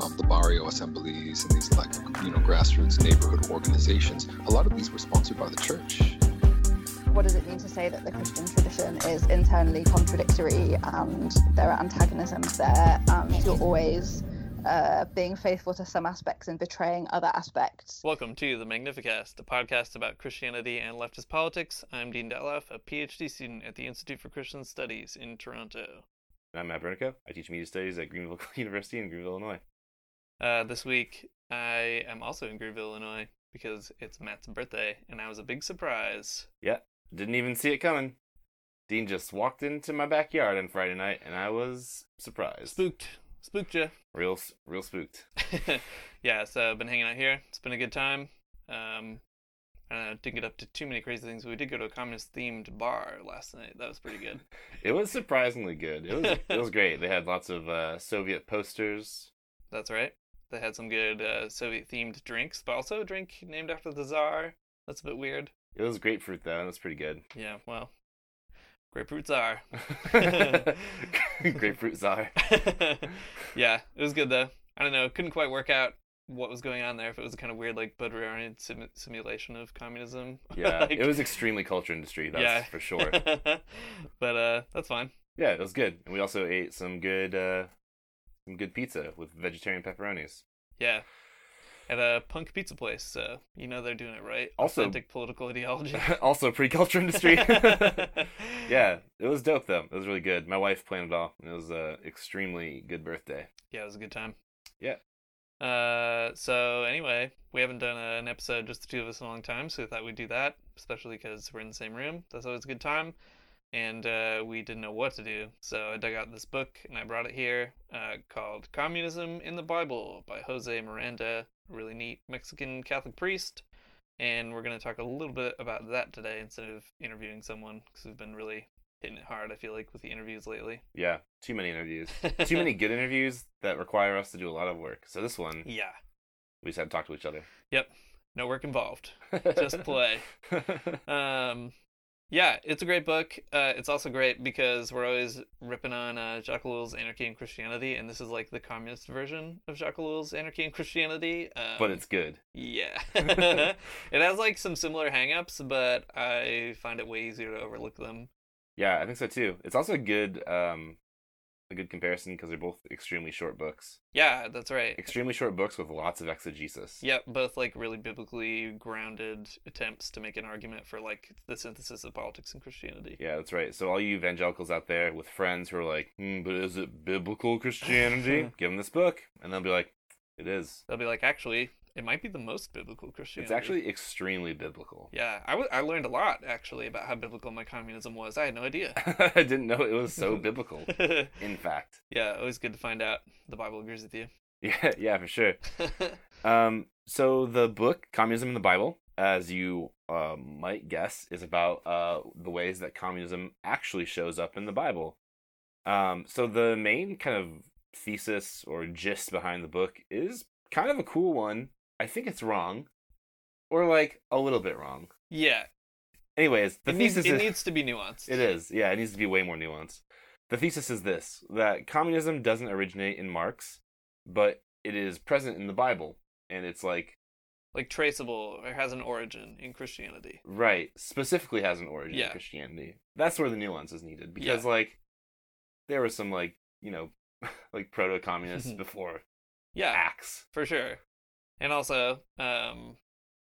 um, the barrio assemblies and these like you know grassroots neighborhood organizations, a lot of these were sponsored by the church. What does it mean to say that the Christian tradition is internally contradictory and there are antagonisms there and you're always uh, being faithful to some aspects and betraying other aspects. Welcome to the Magnificast, a podcast about Christianity and leftist politics. I'm Dean Detloff, a PhD student at the Institute for Christian Studies in Toronto. I'm Matt Bernico. I teach media studies at Greenville University in Greenville, Illinois. Uh, this week, I am also in Greenville, Illinois, because it's Matt's birthday, and I was a big surprise. Yeah, didn't even see it coming. Dean just walked into my backyard on Friday night, and I was surprised. Spooked. Spooked you. Real, real spooked. yeah, so I've been hanging out here. It's been a good time. Um, I don't know, didn't get up to too many crazy things. We did go to a communist themed bar last night. That was pretty good. it was surprisingly good. It was it was great. They had lots of uh, Soviet posters. That's right. They had some good uh, Soviet themed drinks, but also a drink named after the Tsar. That's a bit weird. It was grapefruit though. It was pretty good. Yeah, well, grapefruit czar. grapefruit czar. yeah, it was good though. I don't know. Couldn't quite work out what was going on there. If it was a kind of weird, like Baudrillardian sim- simulation of communism. Yeah, like, it was extremely culture industry. That's Yeah. for sure. but uh, that's fine. Yeah, it was good. And we also ate some good uh, some good pizza with vegetarian pepperonis. Yeah. At a punk pizza place, so you know they're doing it right. Also- authentic political ideology. also pre-culture industry. yeah, it was dope though. It was really good. My wife planned it all. It was a extremely good birthday. yeah, it was a good time. Yeah. Uh, so anyway, we haven't done a, an episode just the two of us in a long time, so we thought we'd do that, especially because we're in the same room. That's always a good time. And uh, we didn't know what to do, so I dug out this book and I brought it here, uh, called "Communism in the Bible" by Jose Miranda, a really neat Mexican Catholic priest. And we're going to talk a little bit about that today instead of interviewing someone, because we've been really hitting it hard. I feel like with the interviews lately. Yeah, too many interviews. too many good interviews that require us to do a lot of work. So this one, Yeah. we just had to talk to each other. Yep. No work involved. Just play. Um, yeah, it's a great book. Uh, it's also great because we're always ripping on uh, Jacques Ellul's Anarchy and Christianity, and this is like the communist version of Jacques Ellul's Anarchy and Christianity. Um, but it's good. yeah, it has like some similar hangups, but I find it way easier to overlook them. Yeah, I think so too. It's also a good um a good comparison because they're both extremely short books. Yeah, that's right. Extremely short books with lots of exegesis. Yep, both like really biblically grounded attempts to make an argument for like the synthesis of politics and Christianity. Yeah, that's right. So all you evangelicals out there with friends who are like, hmm, but is it biblical Christianity? Give them this book, and they'll be like, it is. They'll be like, actually, it might be the most biblical Christianity. It's actually extremely biblical. Yeah, I, w- I learned a lot actually about how biblical my communism was. I had no idea. I didn't know it was so biblical. In fact, yeah, always good to find out the Bible agrees with you. yeah, yeah, for sure. Um, so the book "Communism in the Bible," as you uh, might guess, is about uh, the ways that communism actually shows up in the Bible. Um, so the main kind of thesis or gist behind the book is kind of a cool one. I think it's wrong, or like a little bit wrong. yeah, Anyways, the it, needs, thesis it is needs to be nuanced. it is. Yeah, it needs to be way more nuanced. The thesis is this that communism doesn't originate in Marx, but it is present in the Bible. And it's like, like traceable or has an origin in Christianity. right, specifically has an origin Yeah. in Christianity. That's where the nuance is needed. Because, Yeah. like, there was some, like, you know, like proto communists mm-hmm. before Yeah, Acts. for sure. And also, um,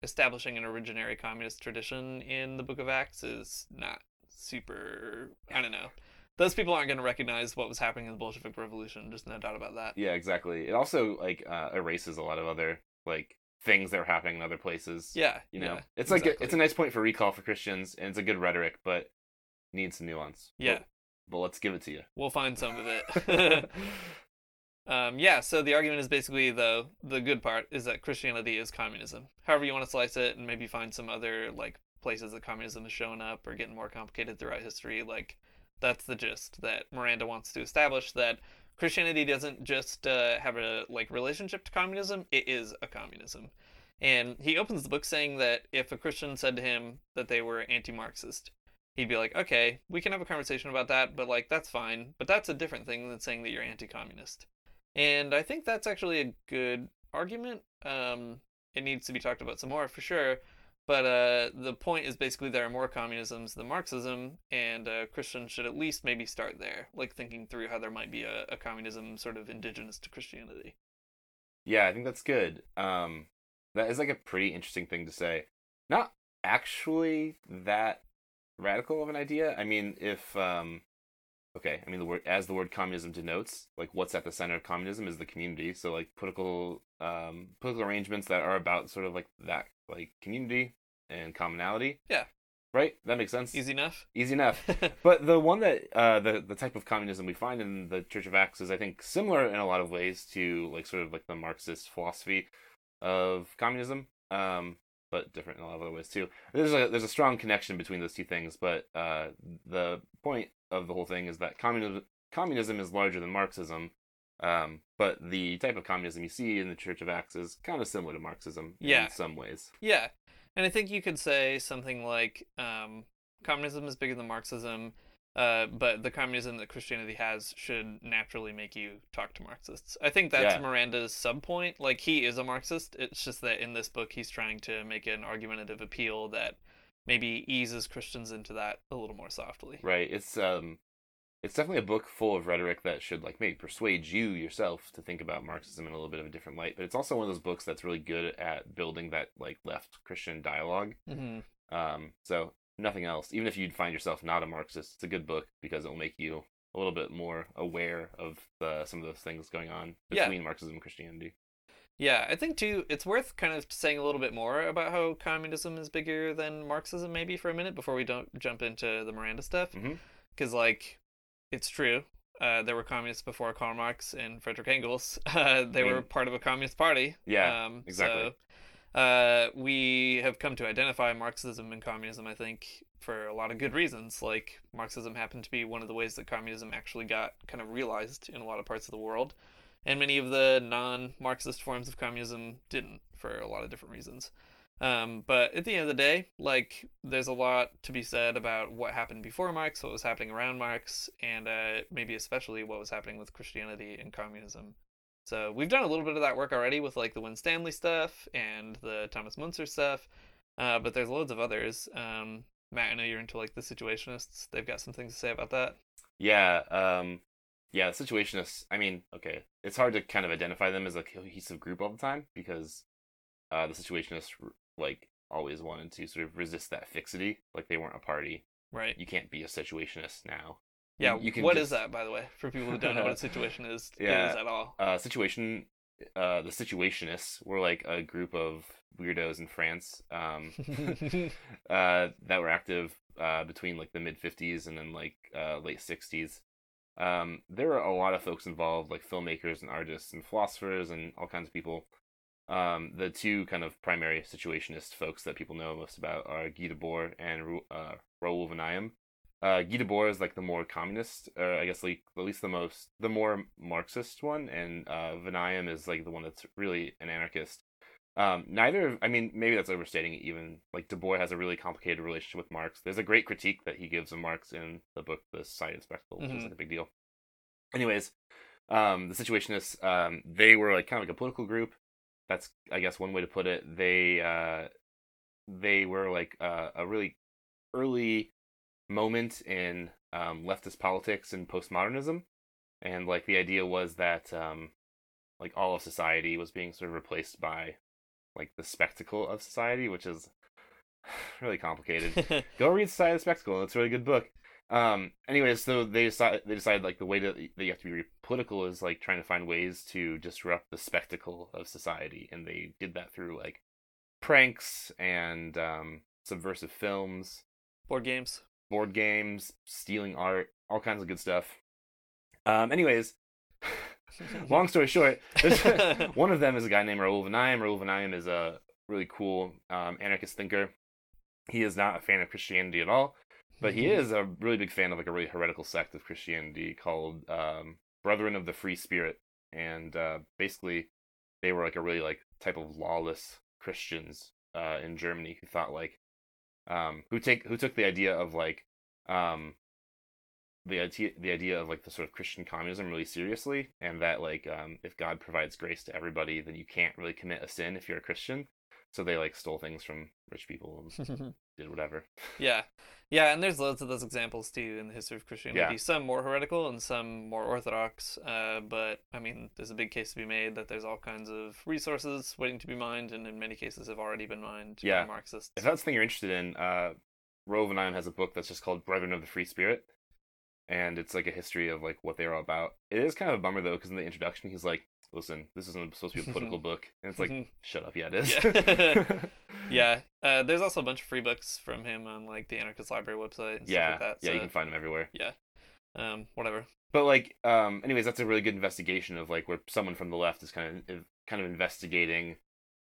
establishing an originary communist tradition in the Book of Acts is not super. I don't know. Those people aren't going to recognize what was happening in the Bolshevik Revolution. Just no doubt about that. Yeah, exactly. It also like uh, erases a lot of other like things that are happening in other places. Yeah, You know, yeah, it's like a, it's a nice point for recall for Christians, and it's a good rhetoric, but needs some nuance. Yeah. But, but let's give it to you. We'll find some of it. um, yeah, so the argument is basically the the good part is that Christianity is communism. However you want to slice it, and maybe find some other like places that communism has shown up or getting more complicated throughout history. Like that's the gist that Miranda wants to establish that Christianity doesn't just uh, have a like relationship to communism; it is a communism. And he opens the book saying that if a Christian said to him that they were anti-Marxist, he'd be like, okay, we can have a conversation about that, but like that's fine. But that's a different thing than saying that you're anti-communist. And I think that's actually a good argument. Um, it needs to be talked about some more for sure. But uh, the point is basically there are more communisms than Marxism, and uh, Christians should at least maybe start there, like thinking through how there might be a, a communism sort of indigenous to Christianity. Yeah, I think that's good. Um, that is like a pretty interesting thing to say. Not actually that radical of an idea. I mean, if um, okay, I mean the word as the word communism denotes, like what's at the center of communism is the community. So like political um political arrangements that are about sort of like that like community and commonality. Yeah. Right? That makes sense. Easy enough. Easy enough. but the one that uh the the type of communism we find in the Church of Acts is I think similar in a lot of ways to like sort of like the Marxist philosophy of communism. Um but different in a lot of other ways too. There's a there's a strong connection between those two things, but uh the point of the whole thing is that communism communism is larger than Marxism. Um, but the type of communism you see in the Church of Acts is kind of similar to Marxism Yeah. in some ways. Yeah, and I think you could say something like um, communism is bigger than Marxism, uh, but the communism that Christianity has should naturally make you talk to Marxists. I think that's Yeah. Miranda's subpoint. Like he is a Marxist. It's just that in this book he's trying to make an argumentative appeal that maybe eases Christians into that a little more softly. Right. It's um it's definitely a book full of rhetoric that should like maybe persuade you yourself to think about Marxism in a little bit of a different light. But it's also one of those books that's really good at building that like left Christian dialogue. hmm Um so nothing else. Even if you'd find yourself not a Marxist, it's a good book because it'll make you a little bit more aware of the, some of those things going on Yeah. between Marxism and Christianity. Yeah, I think too. It's worth kind of saying a little bit more about how communism is bigger than Marxism, maybe for a minute before we don't jump into the Miranda stuff. Because like, it's true. Uh, there were communists before Karl Marx and Frederick Engels. Uh, they I mean- were part of a communist party. Yeah, um, exactly. So, uh, we have come to identify Marxism and communism, I think, for a lot of good reasons. Like Marxism happened to be one of the ways that communism actually got kind of realized in a lot of parts of the world and many of the non-Marxist forms of communism didn't for a lot of different reasons. Um, but at the end of the day, like, there's a lot to be said about what happened before Marx, what was happening around Marx, and uh, maybe especially what was happening with Christianity and communism. So we've done a little bit of that work already with like the Winstanley stuff and the Thomas Munzer stuff, uh, but there's loads of others. Um, Matt, I know you're into like the Situationists. They've got some things to say about that. Yeah, um yeah, the situationists, I mean, okay, it's hard to kind of identify them as a cohesive group all the time because uh the situationists like always wanted to sort of resist that fixity, like they weren't a party. Right. You can't be a situationist now. Yeah. you can What is just- that, by the way, for people who don't know what a situation is, Yeah. is at all? Uh situation uh the situationists were like a group of weirdos in France um uh that were active uh between like the mid 50s and then like uh late 60s um there were a lot of folks involved like filmmakers and artists and philosophers and all kinds of people um the two kind of primary situationist folks that people know most about are Guy Debord and Ru- uh Raoul Vaneigem uh Guy Debord is like the more communist or I guess like at least the most the more marxist one and uh Vaneigem is like the one that's really an anarchist um, neither of, I mean, maybe that's overstating it even. Like, Debord has a really complicated relationship with Marx. There's a great critique that he gives of Marx in the book, The Society of Spectacle, which is Mhm. like a big deal. Anyways, um, the Situationists, um, they were like kind of like a political group. That's, I guess, one way to put it. They, uh, they were like uh, a really early moment in um, leftist politics and postmodernism. And like the idea was that um, like all of society was being sort of replaced by like the spectacle of society, which is really complicated. Go read Society of Spectacle. It's a really good book. Um. Anyways, so they decide they decide like the way to, that you have to be political is like trying to find ways to disrupt the spectacle of society, and they did that through like pranks and um, subversive films, Board games. Board games, stealing art, all kinds of good stuff. Um. Anyways, long story short, one of them is a guy named Raoul Vaneigem. Raoul Vaneigem is a really cool um, anarchist thinker. He is not a fan of Christianity at all, but he is a really big fan of like a really heretical sect of Christianity called um, Brethren of the Free Spirit, and uh, basically they were like a really like type of lawless Christians uh, in Germany who thought like um, who take who took the idea of like um, the idea the idea of like the sort of Christian communism really seriously, and that like um, if God provides grace to everybody, then you can't really commit a sin if you're a Christian. So they like stole things from rich people and did whatever. Yeah, yeah, and there's loads of those examples too in the history of Christianity. Yeah. Some more heretical and some more orthodox. Uh, but I mean, there's a big case to be made that there's all kinds of resources waiting to be mined, and in many cases have already been mined Yeah. by Marxists. If that's the thing you're interested in, uh, Rove and has a book that's just called Brethren of the Free Spirit, and it's like a history of like what they were all about. It is kind of a bummer though, because in the introduction he's like, "Listen, this isn't supposed to be a political book," and it's like, "Shut up, yeah, it is." Yeah. yeah, uh, there's also a bunch of free books from him on like the Anarchist Library website. And yeah, stuff like that. yeah, you can find them everywhere. Yeah, um, whatever. But like, um, anyways, that's a really good investigation of like where someone from the left is kind of kind of investigating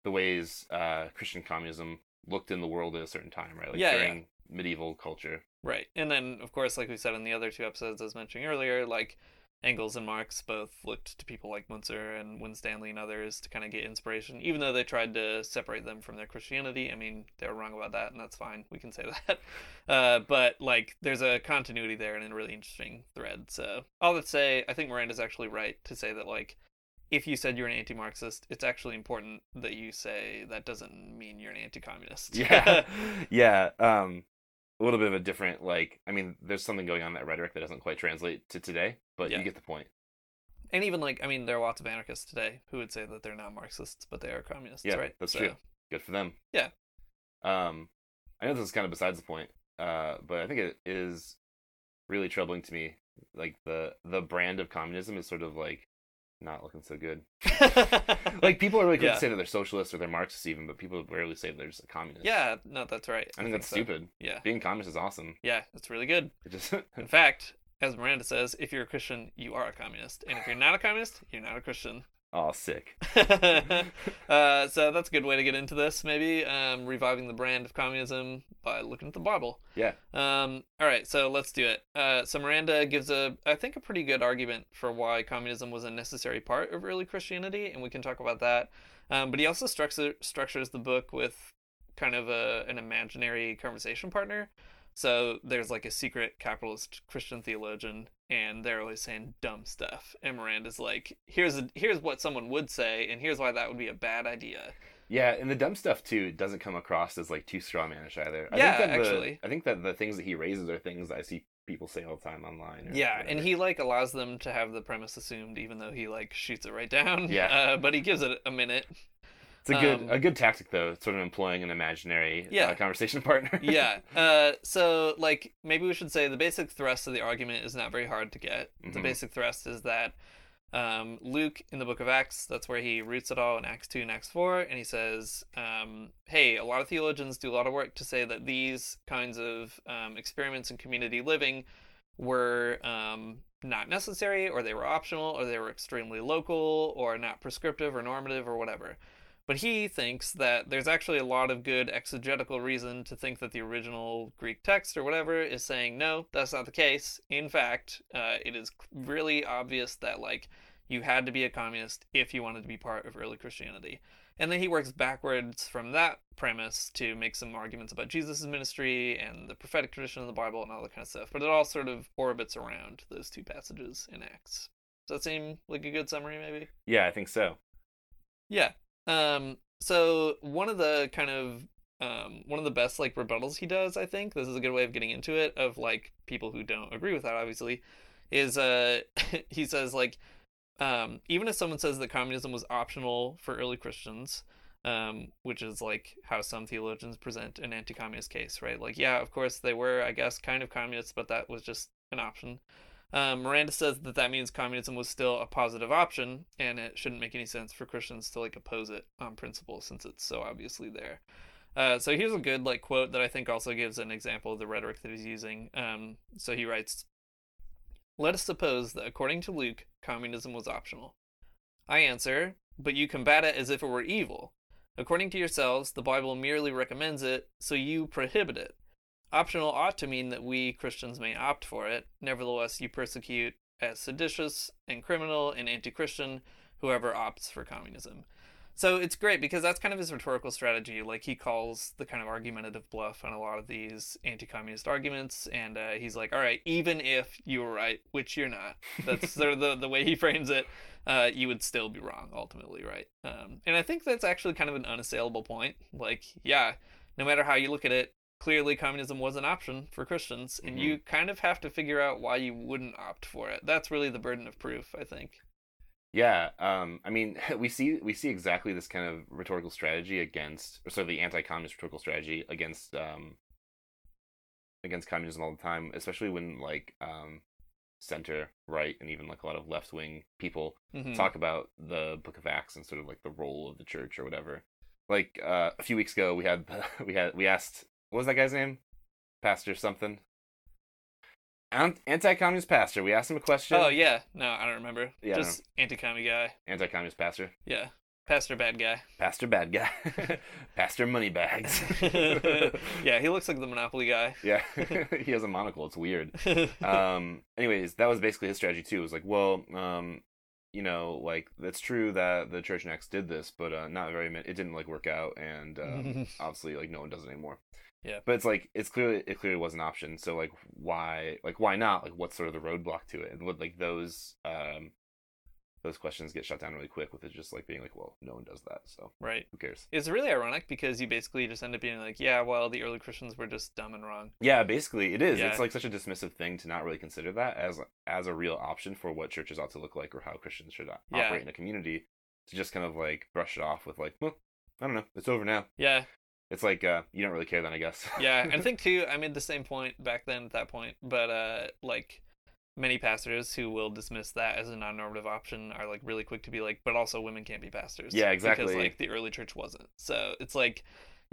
the ways uh, Christian communism looked in the world at a certain time, right? Like Yeah, yeah. medieval culture. Right. And then, of course, like we said in the other two episodes I was mentioning earlier, like Engels and Marx both looked to people like Munzer and Winstanley and others to kind of get inspiration, even though they tried to separate them from their Christianity. I mean, they were wrong about that, and that's fine. We can say that. Uh, but, like, there's a continuity there and a really interesting thread. So, all that to say, I think Miranda's actually right to say that, like, if you said you're an anti-Marxist, it's actually important that you say that doesn't mean you're an anti-communist. Yeah, yeah. Um, a little bit of a different like. I mean, there's something going on in that rhetoric that doesn't quite translate to today, but Yeah. you get the point. and even like I mean, there are lots of anarchists today who would say that they're not Marxists, but they are communists, Yeah, right? that's So, true. Good for them. Yeah. Um, I know this is kind of besides the point, uh, but I think it is really troubling to me. Like the the brand of communism is sort of like not looking so good. like people are really quick Yeah. to say that they're socialists or they're Marxists even, but people rarely say they're just a communist. Yeah, no, that's right. I think that's so. stupid. Yeah, Being communist is awesome. yeah, it's really good. It just In fact, as Miranda says, if you're a Christian, you are a communist, and if you're not a communist, you're not a Christian. Oh sick. uh, so that's a good way to get into this, maybe um, reviving the brand of communism by looking at the Bible. Yeah. Um, all right, so let's do it. Uh, so Miranda gives a, I think, a pretty good argument for why communism was a necessary part of early Christianity, and we can talk about that. Um, but he also structure, structures the book with kind of a, an imaginary conversation partner. So there's like a secret capitalist Christian theologian, and they're always saying dumb stuff. And Miranda's like, "Here's a, here's what someone would say, and here's why that would be a bad idea." Yeah, and the dumb stuff too doesn't come across as like too strawmanish either. I Yeah, think that the- actually. I think that the things that he raises are things that I see people say all the time online. Yeah, and he like allows them to have the premise assumed, even though he like shoots it right down. Yeah. uh, but he gives it a minute. It's a good um, a good tactic though, sort of employing an imaginary Yeah. uh, conversation partner. yeah. Uh, so like maybe we should say the basic thrust of the argument is not very hard to get. The Mhm. basic thrust is that um, Luke in the Book of Acts, that's where he roots it all in Acts two and Acts four, and he says, um, "Hey, a lot of theologians do a lot of work to say that these kinds of um, experiments in community living were um, not necessary, or they were optional, or they were extremely local, or not prescriptive or normative, or whatever." But he thinks that there's actually a lot of good exegetical reason to think that the original Greek text or whatever is saying, no, that's not the case. In fact, uh, it is really obvious that, like, you had to be a communist if you wanted to be part of early Christianity. And then he works backwards from that premise to make some arguments about Jesus' ministry and the prophetic tradition of the Bible and all that kind of stuff. But it all sort of orbits around those two passages in Acts. Does that seem like a good summary, maybe? yeah, I think so. Yeah. Um so one of the kind of um one of the best like rebuttals he does, I think, this is a good way of getting into it of like people who don't agree with that obviously, is uh he says like um even if someone says that communism was optional for early Christians, um, which is like how some theologians present an anti-communist case, right? Like, yeah, of course they were, I guess, kind of communists, but that was just an option. Um, Miranda says that that means communism was still a positive option, and it shouldn't make any sense for Christians to like oppose it on principle since it's so obviously there. Uh, so here's a good like quote that I think also gives an example of the rhetoric that he's using. Um, so he writes, "Let us suppose that according to Luke, communism was optional. I answer, but you combat it as if it were evil. According to yourselves, the Bible merely recommends it, so you prohibit it. Optional ought to mean that we Christians may opt for it. Nevertheless, you persecute as seditious and criminal and anti Christian whoever opts for communism. So it's great because that's kind of his rhetorical strategy. Like he calls the kind of argumentative bluff on a lot of these anti-communist arguments, and uh, he's like, "All right, even if you were right, which you're not, that's sort of the the way he frames it. Uh, you would still be wrong ultimately, right? Um, and I think that's actually kind of an unassailable point. Like, yeah, no matter how you look at it, clearly communism was an option for Christians, and Mhm. you kind of have to figure out why you wouldn't opt for it. That's really the burden of proof, I think. Yeah, um, I mean, we see we see exactly this kind of rhetorical strategy against, or sort of the anti-communist rhetorical strategy against um, against communism all the time, especially when like um, center right and even like a lot of left wing people Mhm. talk about the Book of Acts and sort of like the role of the church or whatever. Like uh, a few weeks ago, we had we had we asked what was that guy's name, Pastor something, anti-communist pastor. We asked him a question. Oh yeah, no, I don't remember. Yeah, just anti-commie guy. anti-communist pastor. Yeah, pastor bad guy. Pastor bad guy. Pastor moneybags. yeah, he looks like the Monopoly guy. yeah. he has a monocle. It's weird. Um anyways, that was basically his strategy too. It was like, well, um you know, like that's true that the church next did this, but uh not very many it didn't like work out and um obviously like no one does it anymore. Yeah. But it's like it's clearly it clearly was an option. So like why like why not? Like what's sort of the roadblock to it? And what like those um those questions get shut down really quick with it just like being like, well, no one does that, so right. who cares? It's really ironic because you basically just end up being like, yeah, well, the early Christians were just dumb and wrong. Yeah, basically it is. Yeah. It's like such a dismissive thing to not really consider that as as a real option for what churches ought to look like or how Christians should o- Yeah. operate in a community. To just kind of like brush it off with like, well, I don't know, it's over now. Yeah, It's like uh, you don't really care then, I guess. yeah. and I think too, I made the same point back then at that point, but uh, like many pastors who will dismiss that as a non-normative option are like really quick to be like, but also women can't be pastors. Yeah, exactly. Because like the early church wasn't. So it's like.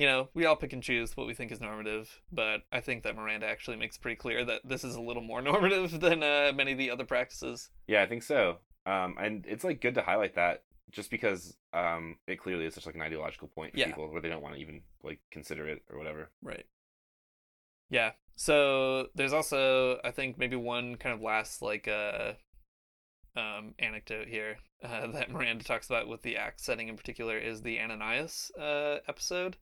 You know, we all pick and choose what we think is normative, but I think that Miranda actually makes pretty clear that this is a little more normative than uh, many of the other practices. yeah, I think so. Um, and it's like good to highlight that just because um, it clearly is such like an ideological point for Yeah. people where they don't want to even like consider it or whatever. Right. Yeah. So there's also I think maybe one kind of last like uh um anecdote here uh, that Miranda talks about with the act setting in particular is the Ananias uh episode.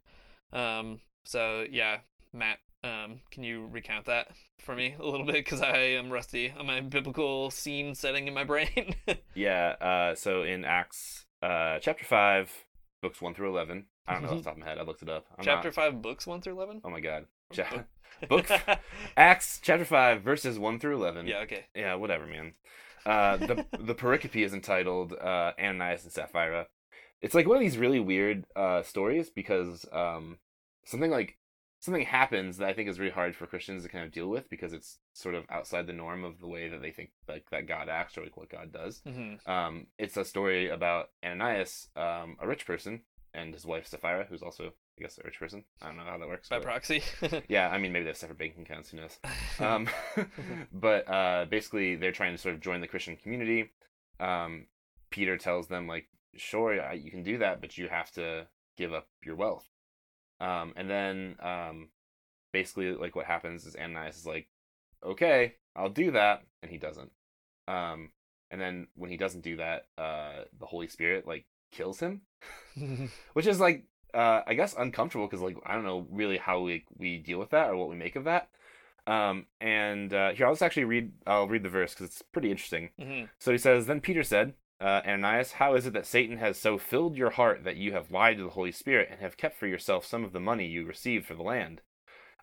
Um so yeah, Matt um can you recount that for me a little bit cuz I am rusty on my biblical scene setting in my brain. Yeah. Uh, so in Acts uh, chapter five, books one through eleven. I don't know off the top of my head. I looked it up. I'm Chapter not- 5 books 1 through 11? Oh my god. Cha- book Acts chapter five verses one through eleven. yeah, okay. Yeah, whatever, man. Uh, the the pericope is entitled uh, Ananias and Sapphira. It's like one of these really weird uh, stories because um, something like something happens that I think is really hard for Christians to kind of deal with because it's sort of outside the norm of the way that they think like that God acts or like what God does. Mhm. Um, it's a story about Ananias, um, a rich person, and his wife Sapphira, who's also I guess a rich person. I don't know how that works. By but- proxy. yeah, I mean maybe they have separate bank accounts. Who knows? um, but uh, basically they're trying to sort of join the Christian community. Um, Peter tells them like, sure, you can do that, but you have to give up your wealth. Um, and then um, basically like what happens is Ananias is like, okay, I'll do that, and he doesn't. Um, and then when he doesn't do that, uh, the Holy Spirit like kills him, which is like uh, I guess uncomfortable because like I don't know really how we we deal with that or what we make of that. Um, and uh, here I'll just actually read. I'll read the verse because it's pretty interesting. Mhm. So he says, Then Peter said, uh, Ananias, how is it that Satan has so filled your heart that you have lied to the Holy Spirit and have kept for yourself some of the money you received for the land?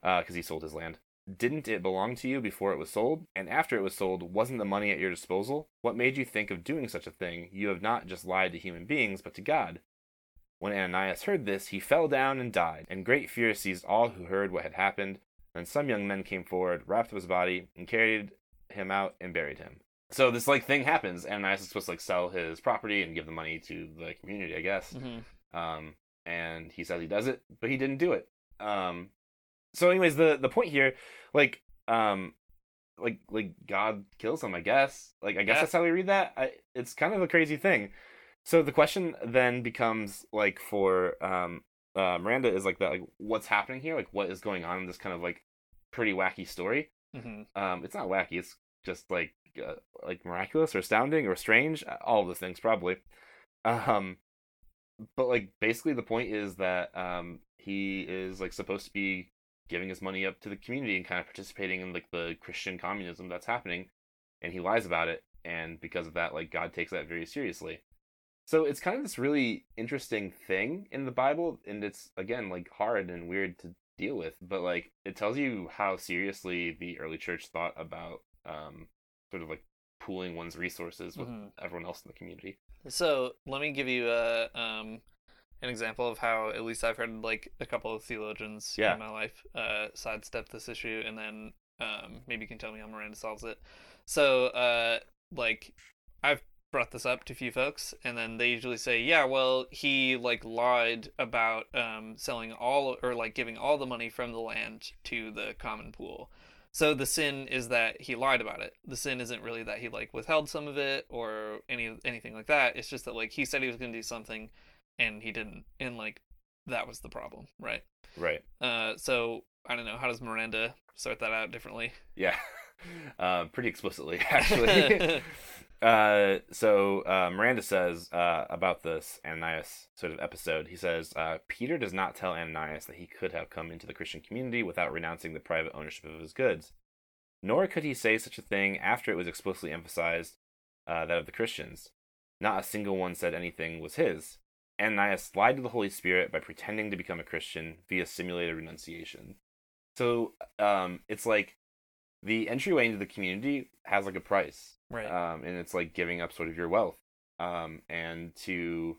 Because he sold his land. Didn't it belong to you before it was sold? And after it was sold, wasn't the money at your disposal? What made you think of doing such a thing? You have not just lied to human beings, but to God. When Ananias heard this, he fell down and died, and great fear seized all who heard what had happened. And some young men came forward, wrapped up his body, and carried him out and buried him. So this like thing happens. and Ananias is supposed to like sell his property and give the money to the community, I guess. hmm Um, and he says he does it, but he didn't do it. Um, so anyways, the the point here, like, um, like like God kills him, I guess. Like I guess Yeah. that's how we read that. I, it's kind of a crazy thing. So the question then becomes like for um uh, Miranda is like that like what's happening here? Like what is going on in this kind of like pretty wacky story? hmm Um, it's not wacky. It's just like uh, like miraculous or astounding or strange. uh, All of those things probably. Um, but like basically the point is that um he is like supposed to be giving his money up to the community and kind of participating in like the Christian communism that's happening, and he lies about it, and because of that, like God takes that very seriously. So it's kind of this really interesting thing in the Bible, and it's again like hard and weird to deal with, but like it tells you how seriously the early church thought about um sort of like pooling one's resources with Mhm. everyone else in the community. So let me give you a um an example of how at least I've heard like a couple of theologians Yeah. in my life uh sidestep this issue and then um maybe you can tell me how Miranda solves it. So uh like I've brought this up to a few folks and then they usually say, Yeah, well he like lied about um selling all or like giving all the money from the land to the common pool. So the sin is that he lied about it. The sin isn't really that he like withheld some of it or any anything like that. It's just that like he said he was going to do something and he didn't, and like that was the problem, right? Right. Uh, so I don't know. How does Miranda sort that out differently? Yeah. Uh, pretty explicitly, actually. uh, so uh, Miranda says uh, about this Ananias sort of episode. He says uh, Peter does not tell Ananias that he could have come into the Christian community without renouncing the private ownership of his goods. Nor could he say such a thing after it was explicitly emphasized uh, that of the Christians. Not a single one said anything was his. Ananias lied to the Holy Spirit by pretending to become a Christian via simulated renunciation. So um, it's like the entryway into the community has like a price, Right. um, and it's like giving up sort of your wealth. Um, and to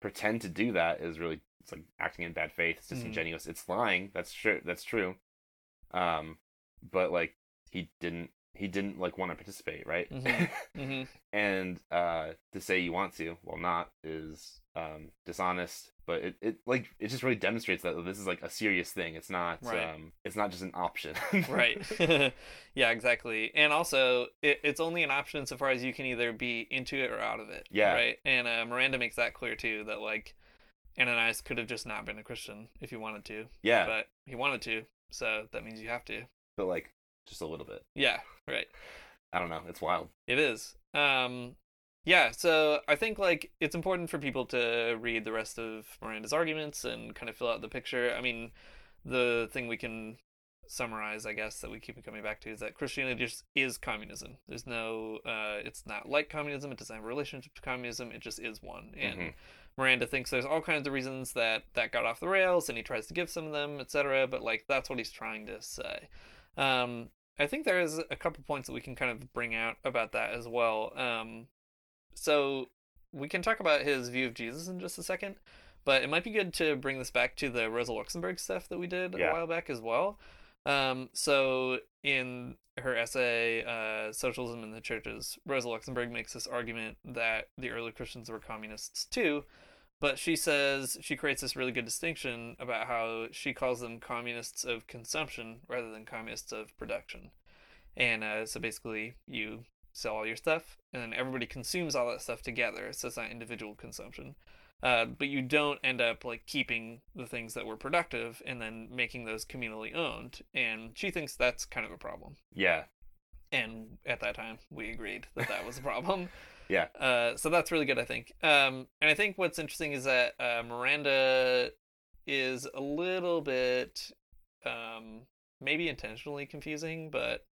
pretend to do that is really it's like acting in bad faith. It's Mhm. disingenuous. It's lying. That's true. That's true. Um, but like he didn't he didn't like want to participate, right? Mhm. hmm and uh to say you want to well, not is um dishonest but it, it like it just really demonstrates that this is like a serious thing it's not Right. um it's not just an option right. yeah, exactly. And also, it, it's only an option so far as you can either be into it or out of it. Yeah. Right. And uh, Miranda makes that clear too. That like Ananias could have just not been a Christian if he wanted to. yeah But he wanted to, so that means you have to. but like just a little bit Yeah. Right. i don't know it's wild It is. Um yeah, so I think like it's important for people to read the rest of Miranda's arguments and kind of fill out the picture. I mean, the thing we can summarize, I guess, that we keep coming back to is that Christianity just is communism. There's no uh it's not like communism, it doesn't have a relationship to communism, it just is one. And Mhm. Miranda thinks there's all kinds of reasons that that got off the rails and he tries to give some of them, etc., but like that's what he's trying to say. Um I think there is a couple points that we can kind of bring out about that as well. Um, so we can talk about his view of Jesus in just a second, but it might be good to bring this back to the Rosa Luxemburg stuff that we did Yeah. a while back as well. Um, so in her essay, uh, Socialism in the Churches, Rosa Luxemburg makes this argument that the early Christians were communists too, but she says she creates this really good distinction about how she calls them communists of consumption rather than communists of production. And uh, so basically, you sell all your stuff, and then everybody consumes all that stuff together. So it's not individual consumption. Uh, but you don't end up like keeping the things that were productive and then making those communally owned. And she thinks that's kind of a problem. yeah And at that time, we agreed that that was a problem. yeah Uh, so that's really good, I think. Um, and I think what's interesting is that uh, Miranda is a little bit, um, maybe intentionally confusing, but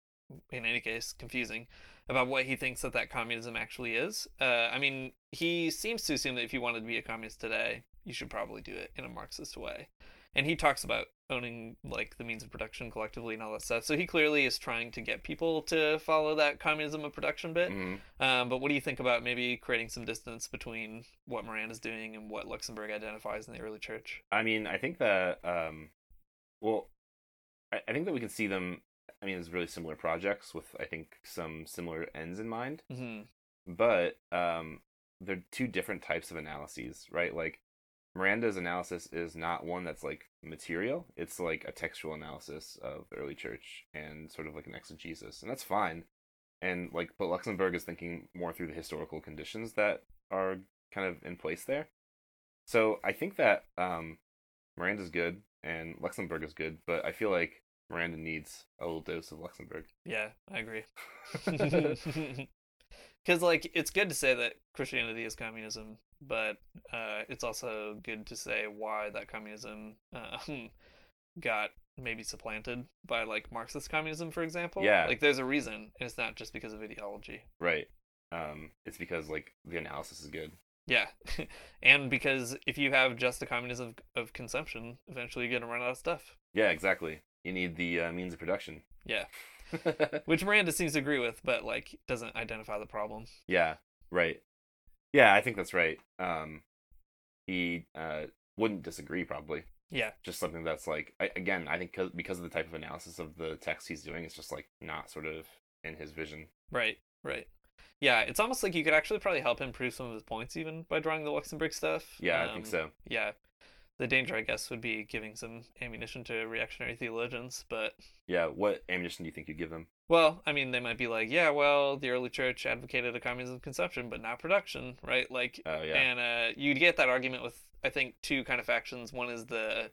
in any case, confusing about what he thinks that that communism actually is. Uh, I mean, he seems to assume that if you wanted to be a communist today, you should probably do it in a Marxist way. And he talks about owning like the means of production collectively and all that stuff. So he clearly is trying to get people to follow that communism of production bit. Mhm. Um, but what do you think about maybe creating some distance between what Miranda's doing and what Luxemburg identifies in the early church? I mean, I think that, um, well, I, I think that we can see them. I mean, as really similar projects with, I think, some similar ends in mind. hmm But um, they're two different types of analyses, right? Like Miranda's analysis is not one that's like material. It's like a textual analysis of the early church and sort of like an exegesis, and that's fine. And like, but Luxemburg is thinking more through the historical conditions that are kind of in place there. So I think that um, Miranda's good and Luxemburg is good, but I feel like Miranda needs a little dose of Luxemburg. Yeah, I agree. Because like it's good to say that Christianity is communism, but uh, it's also good to say why that communism uh, got maybe supplanted by like Marxist communism, for example. Yeah. like there's a reason, and it's not just because of ideology. right. Um, it's because like the analysis is good. Yeah, and because if you have just a communism of, of consumption, eventually you're gonna run out of stuff. Yeah, exactly. You need the uh, means of production. Yeah, which Miranda seems to agree with, but like doesn't identify the problem. yeah, right. Yeah, I think that's right. Um, he uh, wouldn't disagree probably. Yeah, Just something that's like I, again, I think because of the type of analysis of the text he's doing, it's just like not sort of in his vision. Right, right. Yeah, it's almost like you could actually probably help him prove some of his points even by drawing the Luxemburg stuff. Yeah, I think Um, so. Yeah. The danger, I guess, would be giving some ammunition to reactionary theologians, but Yeah, what ammunition do you think you give them? Well, I mean, they might be like, yeah, well, the early church advocated a communism of consumption, but not production, right? Like, Oh yeah, and uh, you get that argument with, I think, two kind of factions. One is the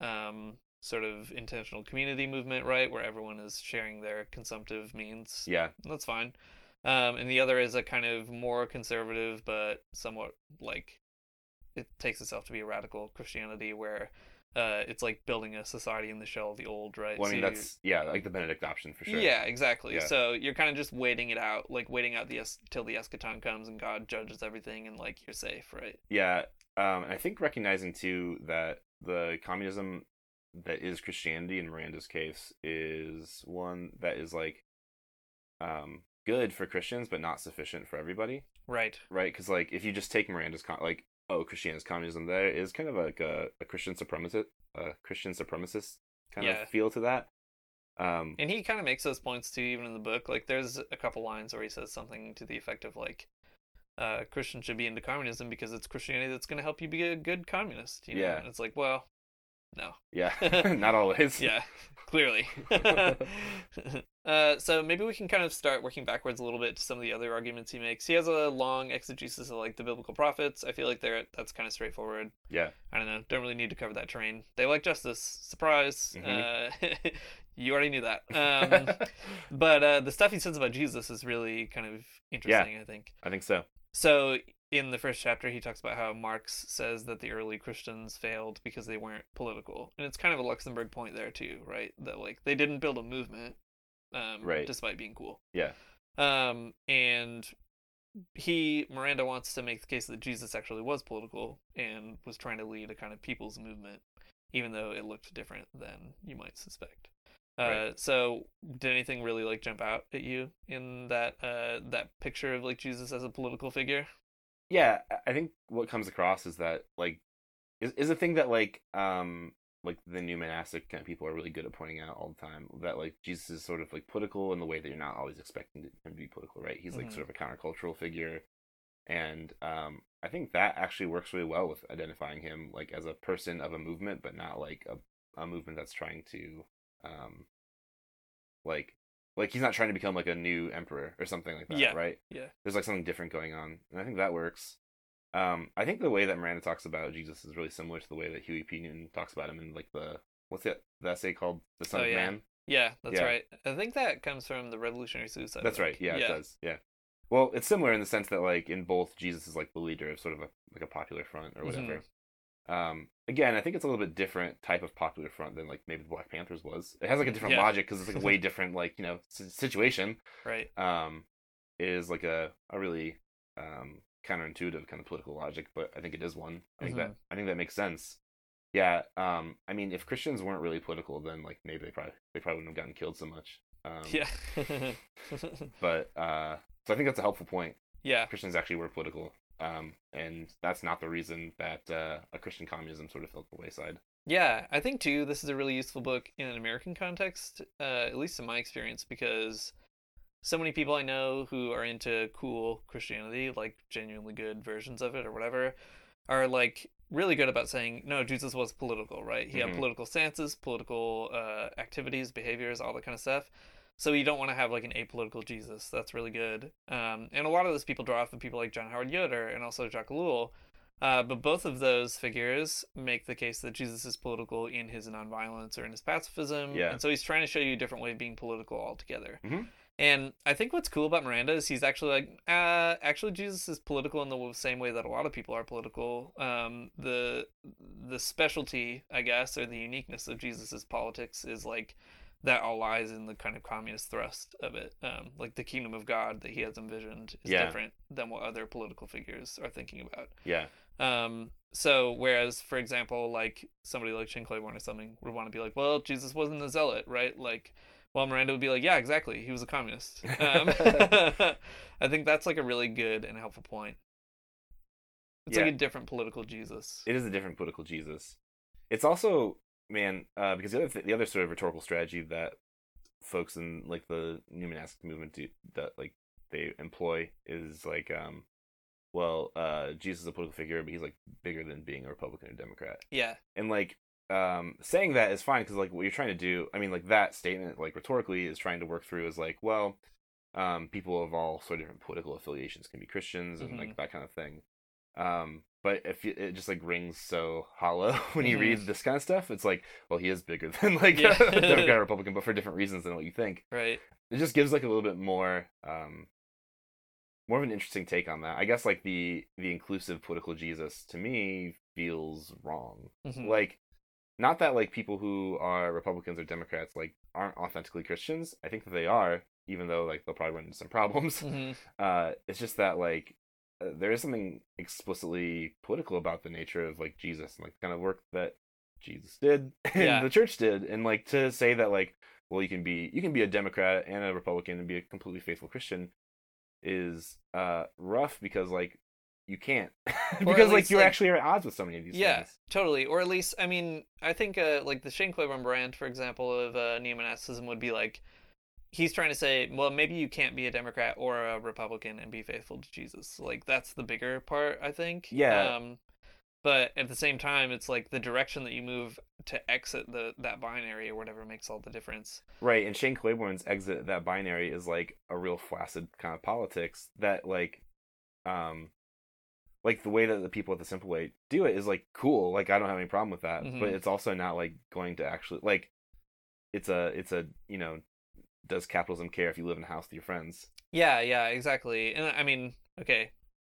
um, sort of intentional community movement, right, where everyone is sharing their consumptive means. yeah, That's fine. Um, and the other is a kind of more conservative, but somewhat like it takes itself to be a radical Christianity, where uh, it's like building a society in the shell of the old, right? Well, I mean you- that's yeah, like the Benedict option for sure. yeah, exactly. Yeah. So you're kind of just waiting it out, like waiting out the es- till the eschaton comes and God judges everything, and like you're safe, right? Yeah, um, and I think recognizing too that the communism that is Christianity in Miranda's case is one that is like um, good for Christians, but not sufficient for everybody, Right. right? Because like if you just take Miranda's con- like oh Christianity's communism, there is kind of like a, a Christian supremacist, a Christian supremacist kind Yeah. of feel to that. Um, And he kind of makes those points too, even in the book. Like, there's a couple lines where he says something to the effect of like, uh, "Christians should be into communism because it's Christianity that's going to help you be a good communist." You know? Yeah. And it's like, well, no. yeah, not always. Yeah, clearly. uh, so maybe we can kind of start working backwards a little bit to some of the other arguments he makes. He has a long exegesis of like the biblical prophets. I feel like they're that's kind of straightforward. yeah, I don't know. Don't really need to cover that terrain. They like justice. Surprise. Uh, you already knew that. Um, but uh, the stuff he says about Jesus is really kind of interesting. Yeah, I think. I think so. So in the first chapter, he talks about how Marx says that the early Christians failed because they weren't political, and it's kind of a Luxemburg point there too, right? That like they didn't build a movement, um, Right. despite being cool. Yeah, Um, and he Miranda wants to make the case that Jesus actually was political and was trying to lead a kind of people's movement, even though it looked different than you might suspect. Uh, Right. so did anything really like jump out at you in that uh that picture of like Jesus as a political figure? Yeah I- think what comes across is that like is, is a thing that like um like the new monastic kind of people are really good at pointing out all the time that like jesus is sort of like political in the way that you're not always expecting him to be political right he's like Mhm. sort of a countercultural figure and um i think that actually works really well with identifying him like as a person of a movement but not like a, a movement that's trying to um like like he's not trying to become like a new emperor or something like that Yeah. right Yeah. there's like something different going on and i think that works um i think the way that miranda talks about jesus is really similar to the way that huey p newton talks about him in like the what's it the essay called the son Oh, of yeah. man Yeah, that's Yeah. right. I think that comes from the revolutionary suicide. that's right yeah, it does yeah well it's similar in the sense that like in both jesus is like the leader of sort of a like a popular front or whatever um again i think it's a little bit different type of popular front than like maybe the black panthers was it has like a different Yeah. logic because it's like a way different like you know situation Right. um, is like a, a really um, counterintuitive kind of political logic, but I think it is one. I think that I think that makes sense. Yeah, um, I mean, if Christians weren't really political, then like maybe they probably they probably wouldn't have gotten killed so much. Um, Yeah. But uh, so I think that's a helpful point. yeah. Christians actually were political, um, and that's not the reason that uh, a Christian communism sort of fell to the wayside. Yeah, I think too this is a really useful book in an American context, uh, at least in my experience, because so many people I know who are into cool Christianity, like genuinely good versions of it or whatever, are like really good about saying no, Jesus was political, right? He Mhm. had political stances, political uh, activities, behaviors, all that kind of stuff. So you don't want to have like an apolitical Jesus. That's really good. Um, and a lot of those people draw off of people like John Howard Yoder and also Jacques Ellul. Uh, but both of those figures make the case that Jesus is political in his nonviolence or in his pacifism. Yeah. And so he's trying to show you a different way of being political altogether. Mhm. And I think what's cool about Miranda is he's actually like, uh, actually Jesus is political in the same way that a lot of people are political. Um, the the specialty, I guess, or the uniqueness of Jesus's politics is like that all lies in the kind of communist thrust of it. Um, like the kingdom of God that he has envisioned is Yeah. different than what other political figures are thinking about. Yeah, Um, so whereas, for example, like somebody like Shane Claiborne or something would want to be like, well, Jesus wasn't a zealot, right? Like, well, Miranda would be like, yeah, exactly, he was a communist. Um, I think that's like a really good and helpful point. It's Yeah. like a different political Jesus. it is a different political Jesus. It's also man uh, because the other th- the other sort of rhetorical strategy that folks in like the new monastic movement do that like they employ is like um well uh Jesus is a political figure but he's like bigger than being a Republican or Democrat. Yeah, and like um saying that is fine because like what you're trying to do i mean like that statement like rhetorically is trying to work through is like well um people of all sort of different political affiliations can be christians and like that kind of thing. Um but if you, it just like rings so hollow when you read this kind of stuff it's like well he is bigger than like Yeah. a democrat republican but for different reasons than what you think right. it just gives like a little bit more um more of an interesting take on that i guess like the the inclusive political jesus to me feels wrong Mhm. like not that like people who are republicans or democrats like aren't authentically christians i think that they are even though like they'll probably run into some problems Mhm. uh it's just that like there is something explicitly political about the nature of like jesus and like the kind of work that jesus did and Yeah. the church did and like to say that like well you can be you can be a democrat and a republican and be a completely faithful christian is uh rough because like you can't because like least, you like- actually at odds with so many of these Yeah, things totally. Or at least, I mean, I think uh, like the Shane Claiborne brand, for example, of uh, neo-monasticism would be like he's trying to say, well, maybe you can't be a Democrat or a Republican and be faithful to Jesus. Like that's the bigger part, I think. Yeah. Um, but at the same time, it's like the direction that you move to exit the that binary or whatever makes all the difference. Right, and Shane Claiborne's exit that binary is like a real flaccid kind of politics that like um like the way that the people at the simple way do it is like cool. Like I don't have any problem with that. But Mhm. it's also not like going to actually like it's a it's a you know does capitalism care if you live in a house with your friends? Yeah, yeah, exactly. And I mean, okay,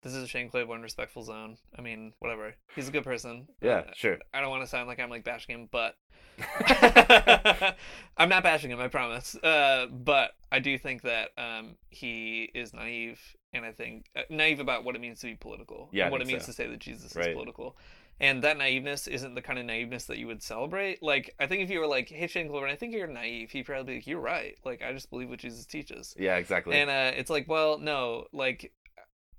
this is a Shane Claiborne respectful zone. I mean, whatever. He's a good person. Yeah, Uh, sure. I don't want to sound like I'm like bashing him, but I'm not bashing him, I promise. Uh, but I do think that um, he is naive, and I think uh, naive about what it means to be political. Yeah, what it means so. to say that Jesus Right. is political. And that naiveness isn't the kind of naiveness that you would celebrate. Like, I think if you were like, "Hey, Shane Claiborne, I think you're naive," he'd probably be like, "You're right. Like, I just believe what Jesus teaches." Yeah, exactly. And uh, it's like, well, no, like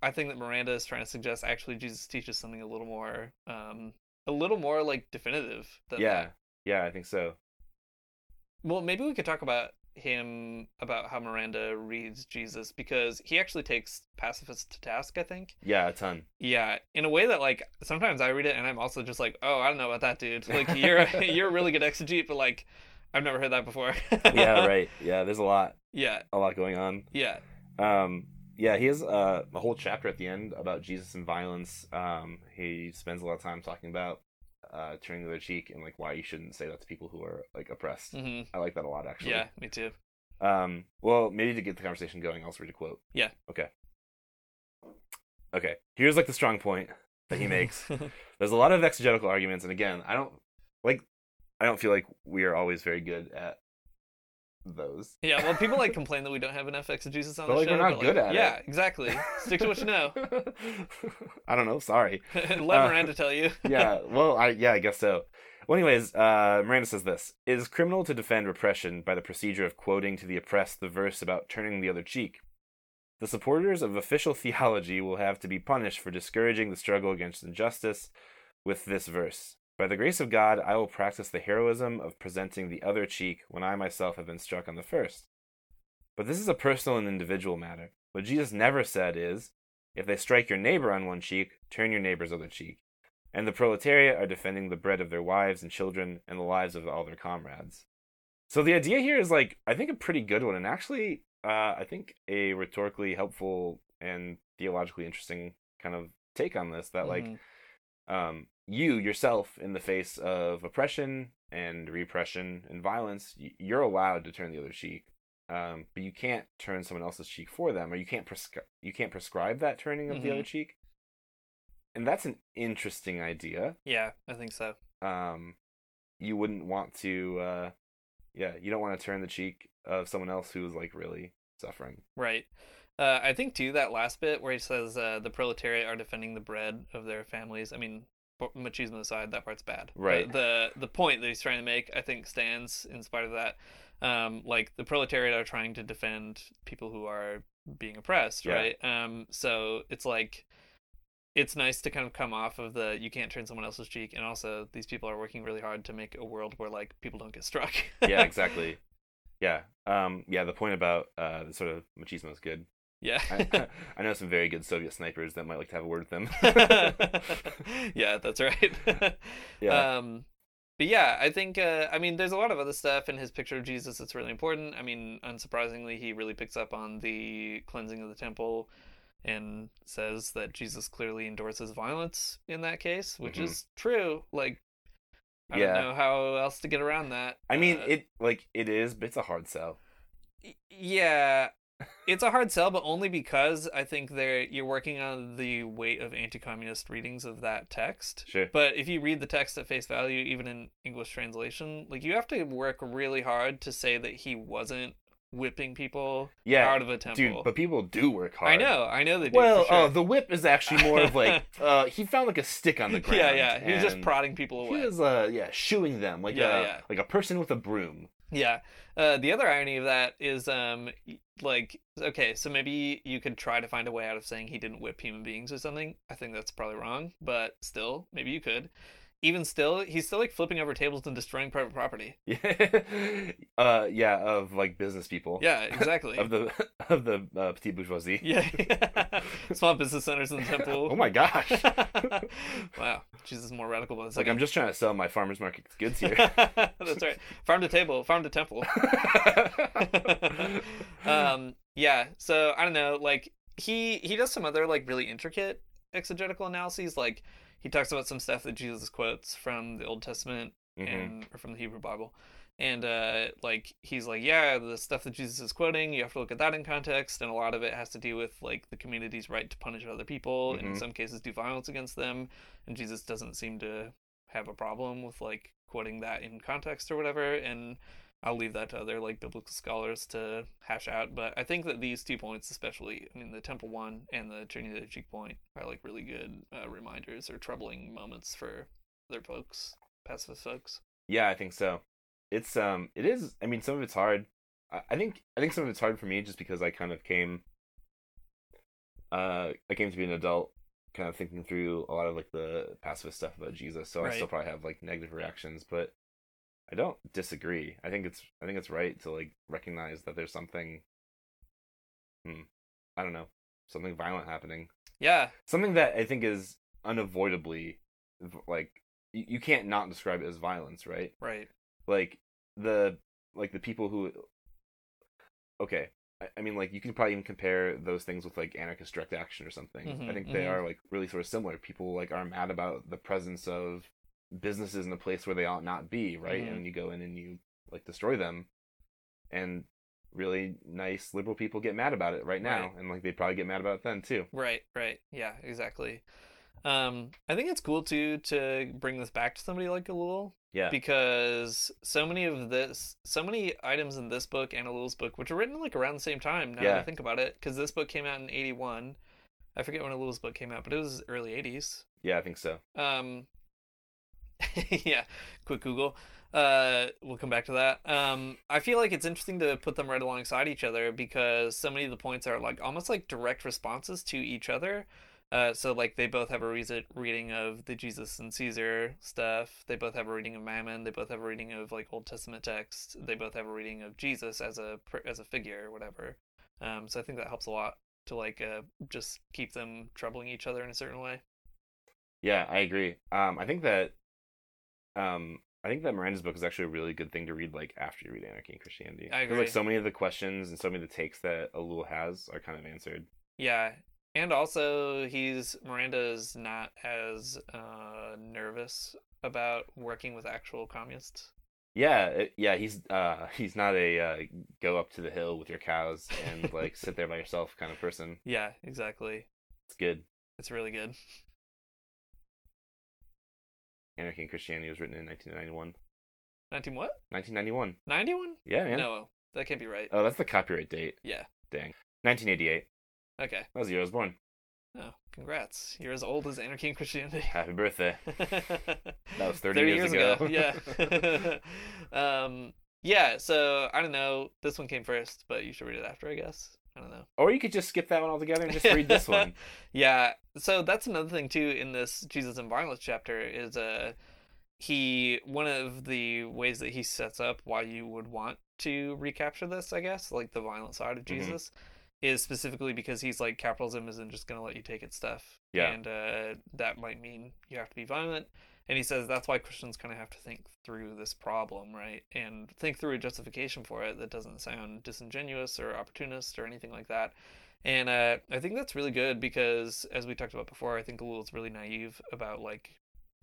I think that Miranda is trying to suggest actually Jesus teaches something a little more, um, a little more like definitive. Than that. yeah. that. Yeah, I think so. Well, maybe we could talk about him about how Miranda reads Jesus because he actually takes pacifists to task. I think. Yeah, a ton. Yeah, in a way that like sometimes I read it and I'm also just like, oh, I don't know about that dude. Like you're you're a really good exegete, but like I've never heard that before. yeah, right. Yeah, there's a lot Yeah, a lot going on. yeah, Um, yeah, he has uh, a whole chapter at the end about Jesus and violence. Um, he spends a lot of time talking about uh, turning the other cheek and like why you shouldn't say that to people who are like oppressed. hmm I like that a lot, actually. yeah, me too. Um, well, maybe to get the conversation going, I'll read a quote. Yeah. Okay. Okay. Here's like the strong point that he makes. There's a lot of exegetical arguments, and again, I don't like. I don't feel like we are always very good at those. Yeah, well, people like complain that we don't have enough exegesis on But, the like, show. we're not but, good like, at yeah, it. exactly. Stick to what you know. I don't know. Sorry. Let Uh, Miranda tell you. yeah. Well, I yeah, I guess so. Well, anyways, uh, Miranda says this: It is criminal to defend repression by the procedure of quoting to the oppressed the verse about turning the other cheek. The supporters of official theology will have to be punished for discouraging the struggle against injustice with this verse. By the grace of God, I will practice the heroism of presenting the other cheek when I myself have been struck on the first. But this is a personal and individual matter. What Jesus never said is, if they strike your neighbor on one cheek, turn your neighbor's other cheek. And the proletariat are defending the bread of their wives and children and the lives of all their comrades. So the idea here is like I think a pretty good one, and actually, uh, I think a rhetorically helpful and theologically interesting kind of take on this. That like, Mhm. um, you yourself, in the face of oppression and repression and violence, you're allowed to turn the other cheek, um, but you can't turn someone else's cheek for them, or you can't prescri- you can't prescribe that turning of the Mhm. other cheek. And that's an interesting idea Yeah, I think so. um you wouldn't want to uh yeah you don't want to turn the cheek of someone else who's like really suffering Right. Uh, I think too that last bit where he says uh, the proletariat are defending the bread of their families. I mean, machismo aside, that part's bad. Right. The the point that he's trying to make, I think, stands in spite of that. Um, like the proletariat are trying to defend people who are being oppressed, Yeah. right? Um, so it's like it's nice to kind of come off of the you can't turn someone else's cheek, and also these people are working really hard to make a world where like people don't get struck. yeah exactly yeah um yeah the point about uh the sort of machismo is good yeah. I, I know some very good soviet snipers that might like to have a word with them yeah, that's right. Yeah. Um, but yeah, I think uh, I mean there's a lot of other stuff in his picture of Jesus that's really important. I mean, unsurprisingly, he really picks up on the cleansing of the temple and says that Jesus clearly endorses violence in that case, which Mhm. is true. Like I Yeah. don't know how else to get around that. i mean Uh, it like it is but it's a hard sell Y- yeah it's a hard sell but only because i think there you're working on the weight of anti-communist readings of that text Sure. but if you read the text at face value even in english translation like you have to work really hard to say that he wasn't whipping people yeah out of a temple dude but people do work hard i know i know they do well for sure. uh, the whip is actually more of like uh he found like a stick on the ground yeah yeah he was just prodding people away. he was uh yeah shooing them like Yeah, a yeah. like a person with a broom Yeah. Uh, the other irony of that is, um, like, okay, so maybe you could try to find a way out of saying he didn't whip human beings or something. I think that's probably wrong, but still, maybe you could. Even still, he's still like flipping over tables and destroying private property. Yeah, uh, yeah, of like business people. Yeah, exactly. of the of the uh, petite bourgeoisie. yeah, small business centers in the temple. Oh my gosh! wow, Jesus is more radical like I'm just trying to sell my farmers market goods here. That's right. Farm to table, farm to temple. um, yeah. So I don't know. Like he he does some other like really intricate exegetical analyses. Like he talks about some stuff that Jesus quotes from the Old Testament Mhm. and or from the Hebrew Bible. And uh, like he's like, yeah, the stuff that Jesus is quoting, you have to look at that in context, and a lot of it has to do with like the community's right to punish other people, and in Mhm. some cases do violence against them. And Jesus doesn't seem to have a problem with like quoting that in context or whatever. And I'll leave that to other like biblical scholars to hash out. But I think that these two points, especially, I mean, the temple one and the turning the cheek point, are like really good uh, reminders or troubling moments for other folks, pacifist folks. yeah, I think so. It's um, it is. I mean, some of it's hard. I, I think I think some of it's hard for me just because I kind of came. Uh, I came to be an adult, kind of thinking through a lot of like the pacifist stuff about Jesus. So I still probably have like negative reactions, but I don't disagree. I think it's I think it's right to like recognize that there's something. Hmm, I don't know, something violent happening. Yeah, Something that I think is unavoidably, like you, you can't not describe it as violence, right? right. like the like the people who okay I, I mean like you can probably even compare those things with like anarchist direct action or something i Mhm, think they mhm. are like really sort of similar people like are mad about the presence of businesses in a place where they ought not be right Mhm. and you go in and you like destroy them and really nice liberal people get mad about it right now Right. and like they'd probably get mad about it then too Right, right. Yeah, exactly. Um, I think it's cool too to bring this back to somebody like Ellul Yeah. because so many of this, so many items in this book and Ellul's book, which are written like around the same time. Now that I think about it, because this book came out in '81. I forget when Ellul's book came out, but it was early '80s. Yeah, I think so. Um, yeah, quick Google. Uh, we'll come back to that. Um, I feel like it's interesting to put them right alongside each other because so many of the points are like almost like direct responses to each other. Uh, so like they both have a reading of the Jesus and Caesar stuff. They both have a reading of Mammon. They both have a reading of like Old Testament text. They both have a reading of Jesus as a as a figure or whatever. Um, so I think that helps a lot to like uh, just keep them troubling each other in a certain way. Yeah, I agree. Um, I think that, um, I think that Miranda's book is actually a really good thing to read like after you read Anarchy and Christianity. I agree. Like so many of the questions and so many of the takes that Ellul has are kind of answered. Yeah, and also he's Miranda's not as uh, nervous about working with actual communists. Yeah, it, yeah, he's uh he's not a uh, go up to the hill with your cows and like sit there by yourself kind of person. Yeah, exactly. It's good. It's really good. Anarchy and Christianity was written in 1991. Nineteen what? 1991. Ninety one? Yeah, man. No, that can't be right. Oh, that's the copyright date. Yeah. Dang. 1988. Okay. That was the year I was born. Oh, congrats! You're as old as Anarchy and Christianity. Happy birthday. that was 30 years ago. yeah. um. Yeah. So I don't know. This one came first, but you should read it after, I guess. I don't know. Or you could just skip that one altogether and just read this one. yeah. So that's another thing too in this Jesus and Violence chapter is uh he one of the ways that he sets up why you would want to recapture this, I guess, like the violent side of Mhm. Jesus, is specifically because he's like capitalism isn't just gonna let you take its stuff. Yeah. And uh that might mean you have to be violent. And he says that's why Christians kind of have to think through this problem, right? And think through a justification for it that doesn't sound disingenuous or opportunist or anything like that. And uh, I think that's really good because, as we talked about before, I think Ellul's really naive about like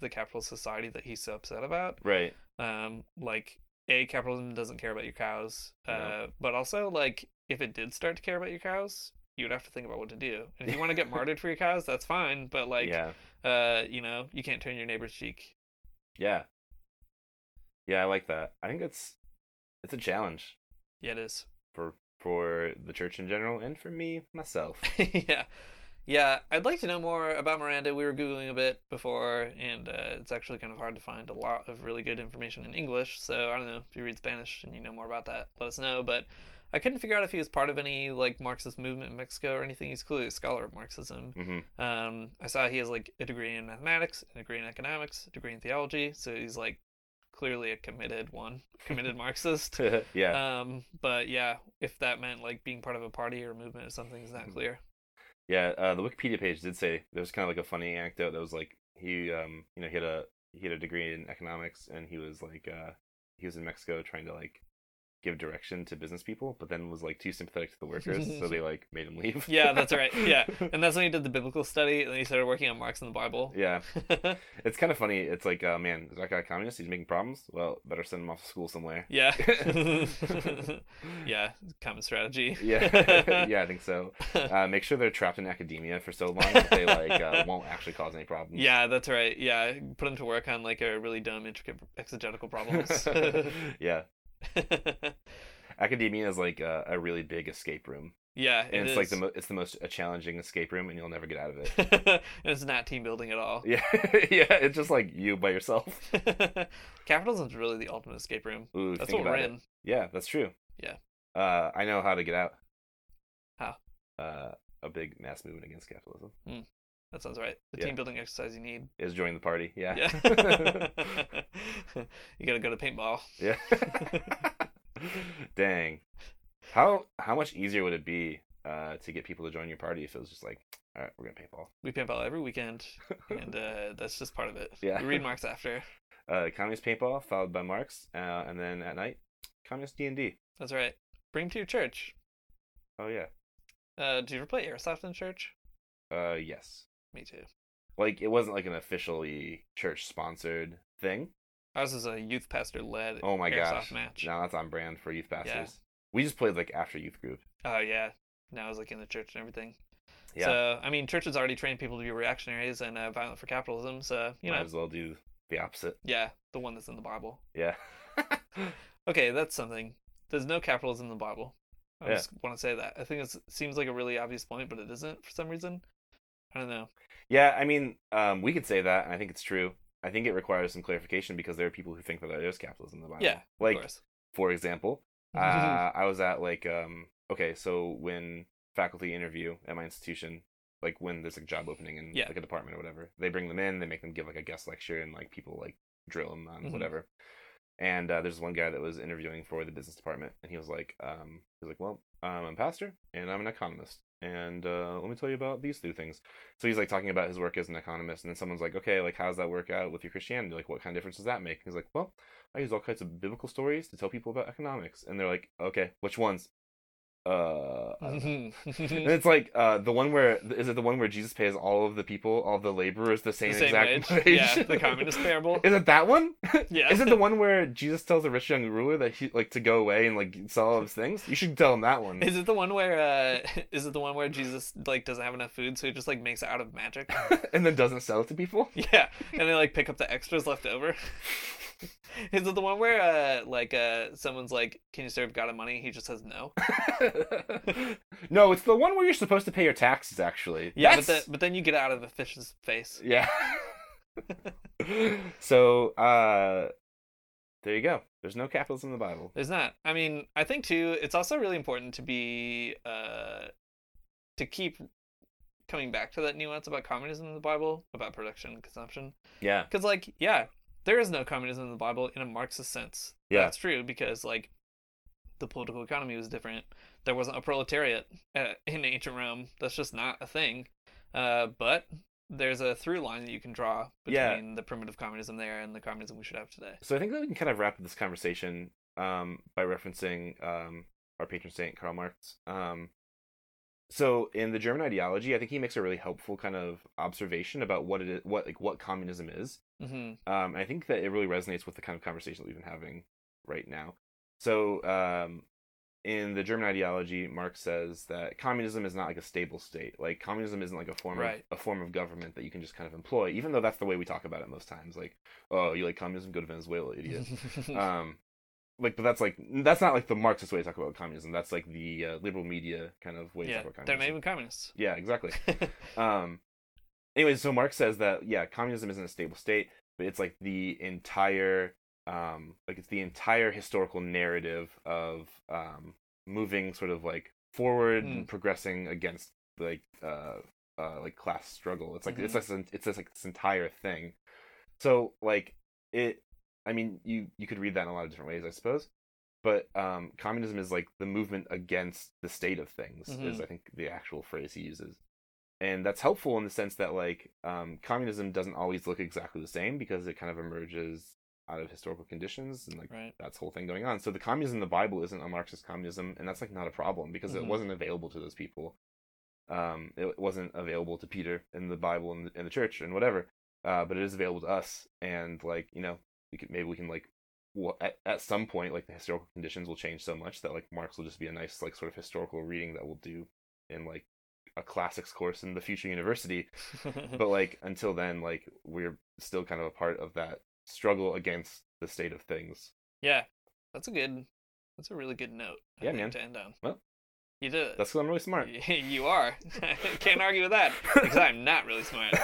the capitalist society that he's so upset about. Right. Um, like a capitalism doesn't care about your cows, uh, No. but also like if it did start to care about your cows, you would have to think about what to do. And if you want to get martyred for your cause, that's fine. But like, yeah. uh, you know, you can't turn your neighbor's cheek. Yeah. Yeah, I like that. I think it's it's a challenge Yeah, it is. for for the church in general and for me myself. yeah. Yeah, I'd like to know more about Miranda. We were Googling a bit before, and uh, it's actually kind of hard to find a lot of really good information in English. So I don't know if you read Spanish and you know more about that, let us know. But I couldn't figure out if he was part of any like Marxist movement in Mexico or anything. He's clearly a scholar of Marxism. hmm Um, I saw he has like a degree in mathematics, a degree in economics, a degree in theology. So he's like clearly a committed one, committed Marxist. yeah. Um, but yeah, if that meant like being part of a party or movement or something is not Mhm. clear. Yeah, uh, the Wikipedia page did say there was kind of like a funny anecdote that was like he um you know he had a he had a degree in economics and he was like uh he was in Mexico trying to like give direction to business people, but then was like too sympathetic to the workers, so they like made him leave. Yeah, that's right. Yeah, and that's when he did the biblical study, and then he started working on Marx in the Bible. yeah. It's kind of funny. It's like, uh, man, is that guy a communist? He's making problems. Well, better send him off to school somewhere. yeah, yeah, common strategy. Yeah, yeah, I think so. Uh, make sure they're trapped in academia for so long that they like uh, won't actually cause any problems. Yeah, that's right. Yeah, put him to work on like a really dumb, intricate exegetical problems. yeah. Academia is like a, a really big escape room, yeah, and it it's like the mo- it's the most a challenging escape room, and you'll never get out of it. and it's not team building at all. yeah, yeah, it's just like you by yourself. Capitalism's really the ultimate escape room. Ooh, That's what we're about it. in. Yeah, that's true. Yeah. Uh, I know how to get out. How? Uh, a big mass movement against capitalism That sounds right. The Yeah. team building exercise you need. is join the party. Yeah. Yeah. you gotta go to paintball. yeah. Dang. How how much easier would it be uh, to get people to join your party if it was just like, all right, we're gonna paintball. We paintball every weekend, and uh, that's just part of it. Yeah. We read Marx after. Uh, communist paintball followed by Marx, uh, and then at night, communist D and D. That's right. Bring to your church. Oh yeah. Uh, do you ever play airsoft in church? Uh, yes. Me too. Like it wasn't like an officially church sponsored thing. Ours is a youth pastor led Oh my gosh. match. Now that's on brand for youth pastors. Yeah. We just played like after youth group. Oh yeah. Now I was like in the church and everything. Yeah. So I mean, churches already trained people to be reactionaries and uh, violent for capitalism. So you Might know, as well do the opposite. Yeah, the one that's in the Bible. Yeah. Okay, that's something. There's no capitalism in the Bible. I Yeah. just want to say that. I think it seems like a really obvious point, but it isn't for some reason. I don't know. yeah, I mean, um, we could say that, and I think it's true. I think it requires some clarification because there are people who think that there is capitalism in the Bible. Yeah, like of course. for example, uh, I was at like um okay, so when faculty interview at my institution, like when there's like a job opening in Yeah. like a department or whatever, they bring them in, they make them give like a guest lecture, and like people like drill them on Mhm. whatever. And uh, there's one guy that was interviewing for the business department, and he was like, um, he was like, well, um, I'm a pastor and I'm an economist, and uh, let me tell you about these two things. So he's like talking about his work as an economist, and then someone's like, okay, like how's that work out with your Christianity? Like, what kind of difference does that make? He's like, well, I use all kinds of biblical stories to tell people about economics, and they're like, okay, which ones? Uh, I don't know. and it's like uh, the one where is it the one where Jesus pays all of the people, all the laborers, the same, the same exact wage. wage? Yeah, the communist parable. Is it that one? Yeah. Is it the one where Jesus tells the rich young ruler that he like to go away and like sell all his things? You should tell him that one. Is it the one where uh is it the one where Jesus like doesn't have enough food so he just like makes it out of magic? and then doesn't sell it to people? Yeah, and they like pick up the extras left over. Is it the one where uh like uh someone's like, "Can you serve God of money?" He just says no. no, it's the one where you're supposed to pay your taxes. Actually, Yeah, That's- but the, but then you get out of the fish's face. yeah. so uh, there you go. There's no capitalism in the Bible. There's not. I mean, I think too. It's also really important to be uh to keep coming back to that nuance about communism in the Bible, about production and consumption. Yeah, Because, like, yeah, there is no communism in the Bible in a Marxist sense. Yeah. That's true because, like, the political economy was different. There wasn't a proletariat uh, in ancient Rome. That's just not a thing. Uh, but there's a through line that you can draw Yeah. between the primitive communism there and the communism we should have today. So I think that we can kind of wrap up this conversation um, by referencing um, our patron saint Karl Marx. Um, so in the German ideology, I think he makes a really helpful kind of observation about what it is, what like what communism is. hmm Um, I think that it really resonates with the kind of conversation that we've been having right now. So um, in the German ideology, Marx says that communism is not like a stable state. Like communism isn't like a form Right. of a form of government that you can just kind of employ, even though that's the way we talk about it most times. Like, oh, you like communism? Go to Venezuela, idiot. um like but that's like that's not like the marxist way to talk about communism that's like the uh, liberal media kind of way to yeah, talk about they're communism not even communists. yeah exactly um anyways so marx says that yeah communism isn't a stable state but it's like the entire um like it's the entire historical narrative of um moving sort of like forward Mm. and progressing against like uh uh like class struggle it's like it's Mhm. this it's this like this entire thing so like it i mean you you could read that in a lot of different ways i suppose but um communism is like the movement against the state of things is Mhm. i think the actual phrase he uses and that's helpful in the sense that like um communism doesn't always look exactly the same because it kind of emerges out of historical conditions and like Right. that's whole thing going on so the communism in the bible isn't a marxist communism and that's like not a problem because it Mhm. wasn't available to those people um it wasn't available to peter in the bible and the, in the church and whatever uh but it is available to us and like you know we could maybe we can like well, at, at some point like the historical conditions will change so much that like marx will just be a nice like sort of historical reading that we'll do in like a classics course in the future university but like until then like we're still kind of a part of that struggle against the state of things yeah, that's a good. That's a really good note. I Yeah, man. To end on. Well, you did it. that's because i'm really smart you are. Can't argue with that because I'm not really smart.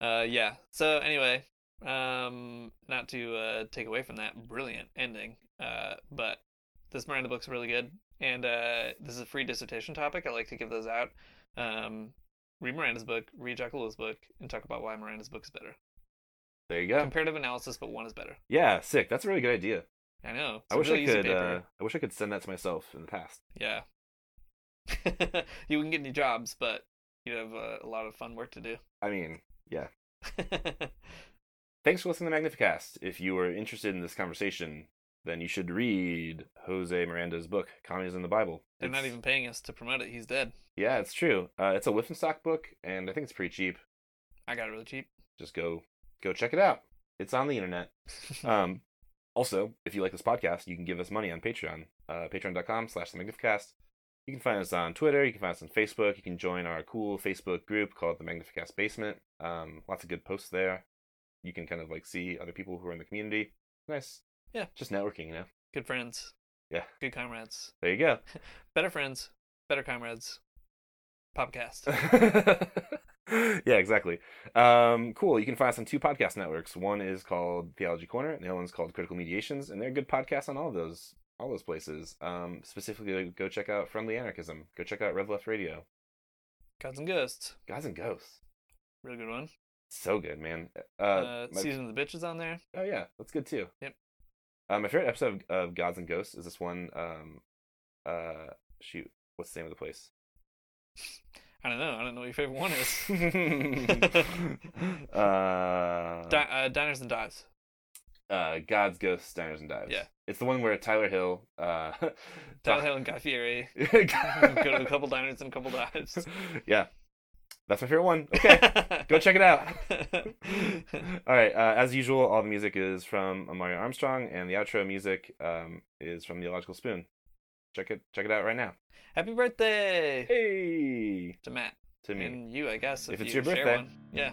Uh, yeah. So anyway, um, not to uh, take away from that brilliant ending, uh, but this Miranda book's really good, and uh, this is a free dissertation topic. I like to give those out. Um, read Miranda's book, read Jacques Ellul's book, and talk about why Miranda's book is better. there you go Comparative analysis, but one is better. yeah sick that's a really good idea I know. It's i wish really i could uh i wish i could send that to myself in the past Yeah. you wouldn't get any jobs, but you have uh, a lot of fun work to do. i mean yeah Thanks for listening to Magnificast. If you are interested in this conversation, then you should read Jose Miranda's book, Communism in the Bible. They're not even paying us to promote it. He's dead. Yeah, it's true. Uh, it's a Wipf and Stock book, and I think it's pretty cheap. I got it really cheap. Just go go check it out. It's on the internet. um, also, if you like this podcast, you can give us money on Patreon. Uh, Patreon.com slash the Magnificast. You can find us on Twitter. You can find us on Facebook. You can join our cool Facebook group called the Magnificast Basement. Um, lots of good posts there. You can kind of like see other people who are in the community. Nice. Yeah. Just networking, you know. Good friends. Yeah. Good comrades. There you go. Better friends. Better comrades. Podcast. yeah, exactly. Um, cool. You can find us on two podcast networks. One is called Theology Corner, and the other one's called Critical Mediations, and they're good podcasts on all of those all those places. Um, specifically, go check out Friendly Anarchism. Go check out Rev Left Radio. Gods and Ghosts. Gods and Ghosts. Real good one. So good, man. Uh, Uh, my- Season of the Bitches on there. Oh yeah, that's good too. Yep. Um, my favorite episode of, of Gods and Ghosts is this one. Um, uh, shoot, what's the name of the place? I don't know. I don't know what your favorite one is. uh, Di- uh, Diners and Dives. uh, Gods, Ghosts, Diners, and Dives. Yeah. It's the one where Tyler Hill. Uh, Tyler Hill and Guy Fieri. Go to a couple diners and a couple dives. yeah, that's my favorite one. Okay, go check it out. all right. Uh, as usual, all the music is from Amaryah Armstrong, and the outro music um, is from The Illogical Spoon. Check it. Check it out right now. Happy birthday Hey, to Matt to me. and you, I guess. If, If it's you your birthday. one. Yeah.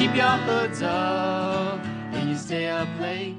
Keep your hoods up and you stay up late.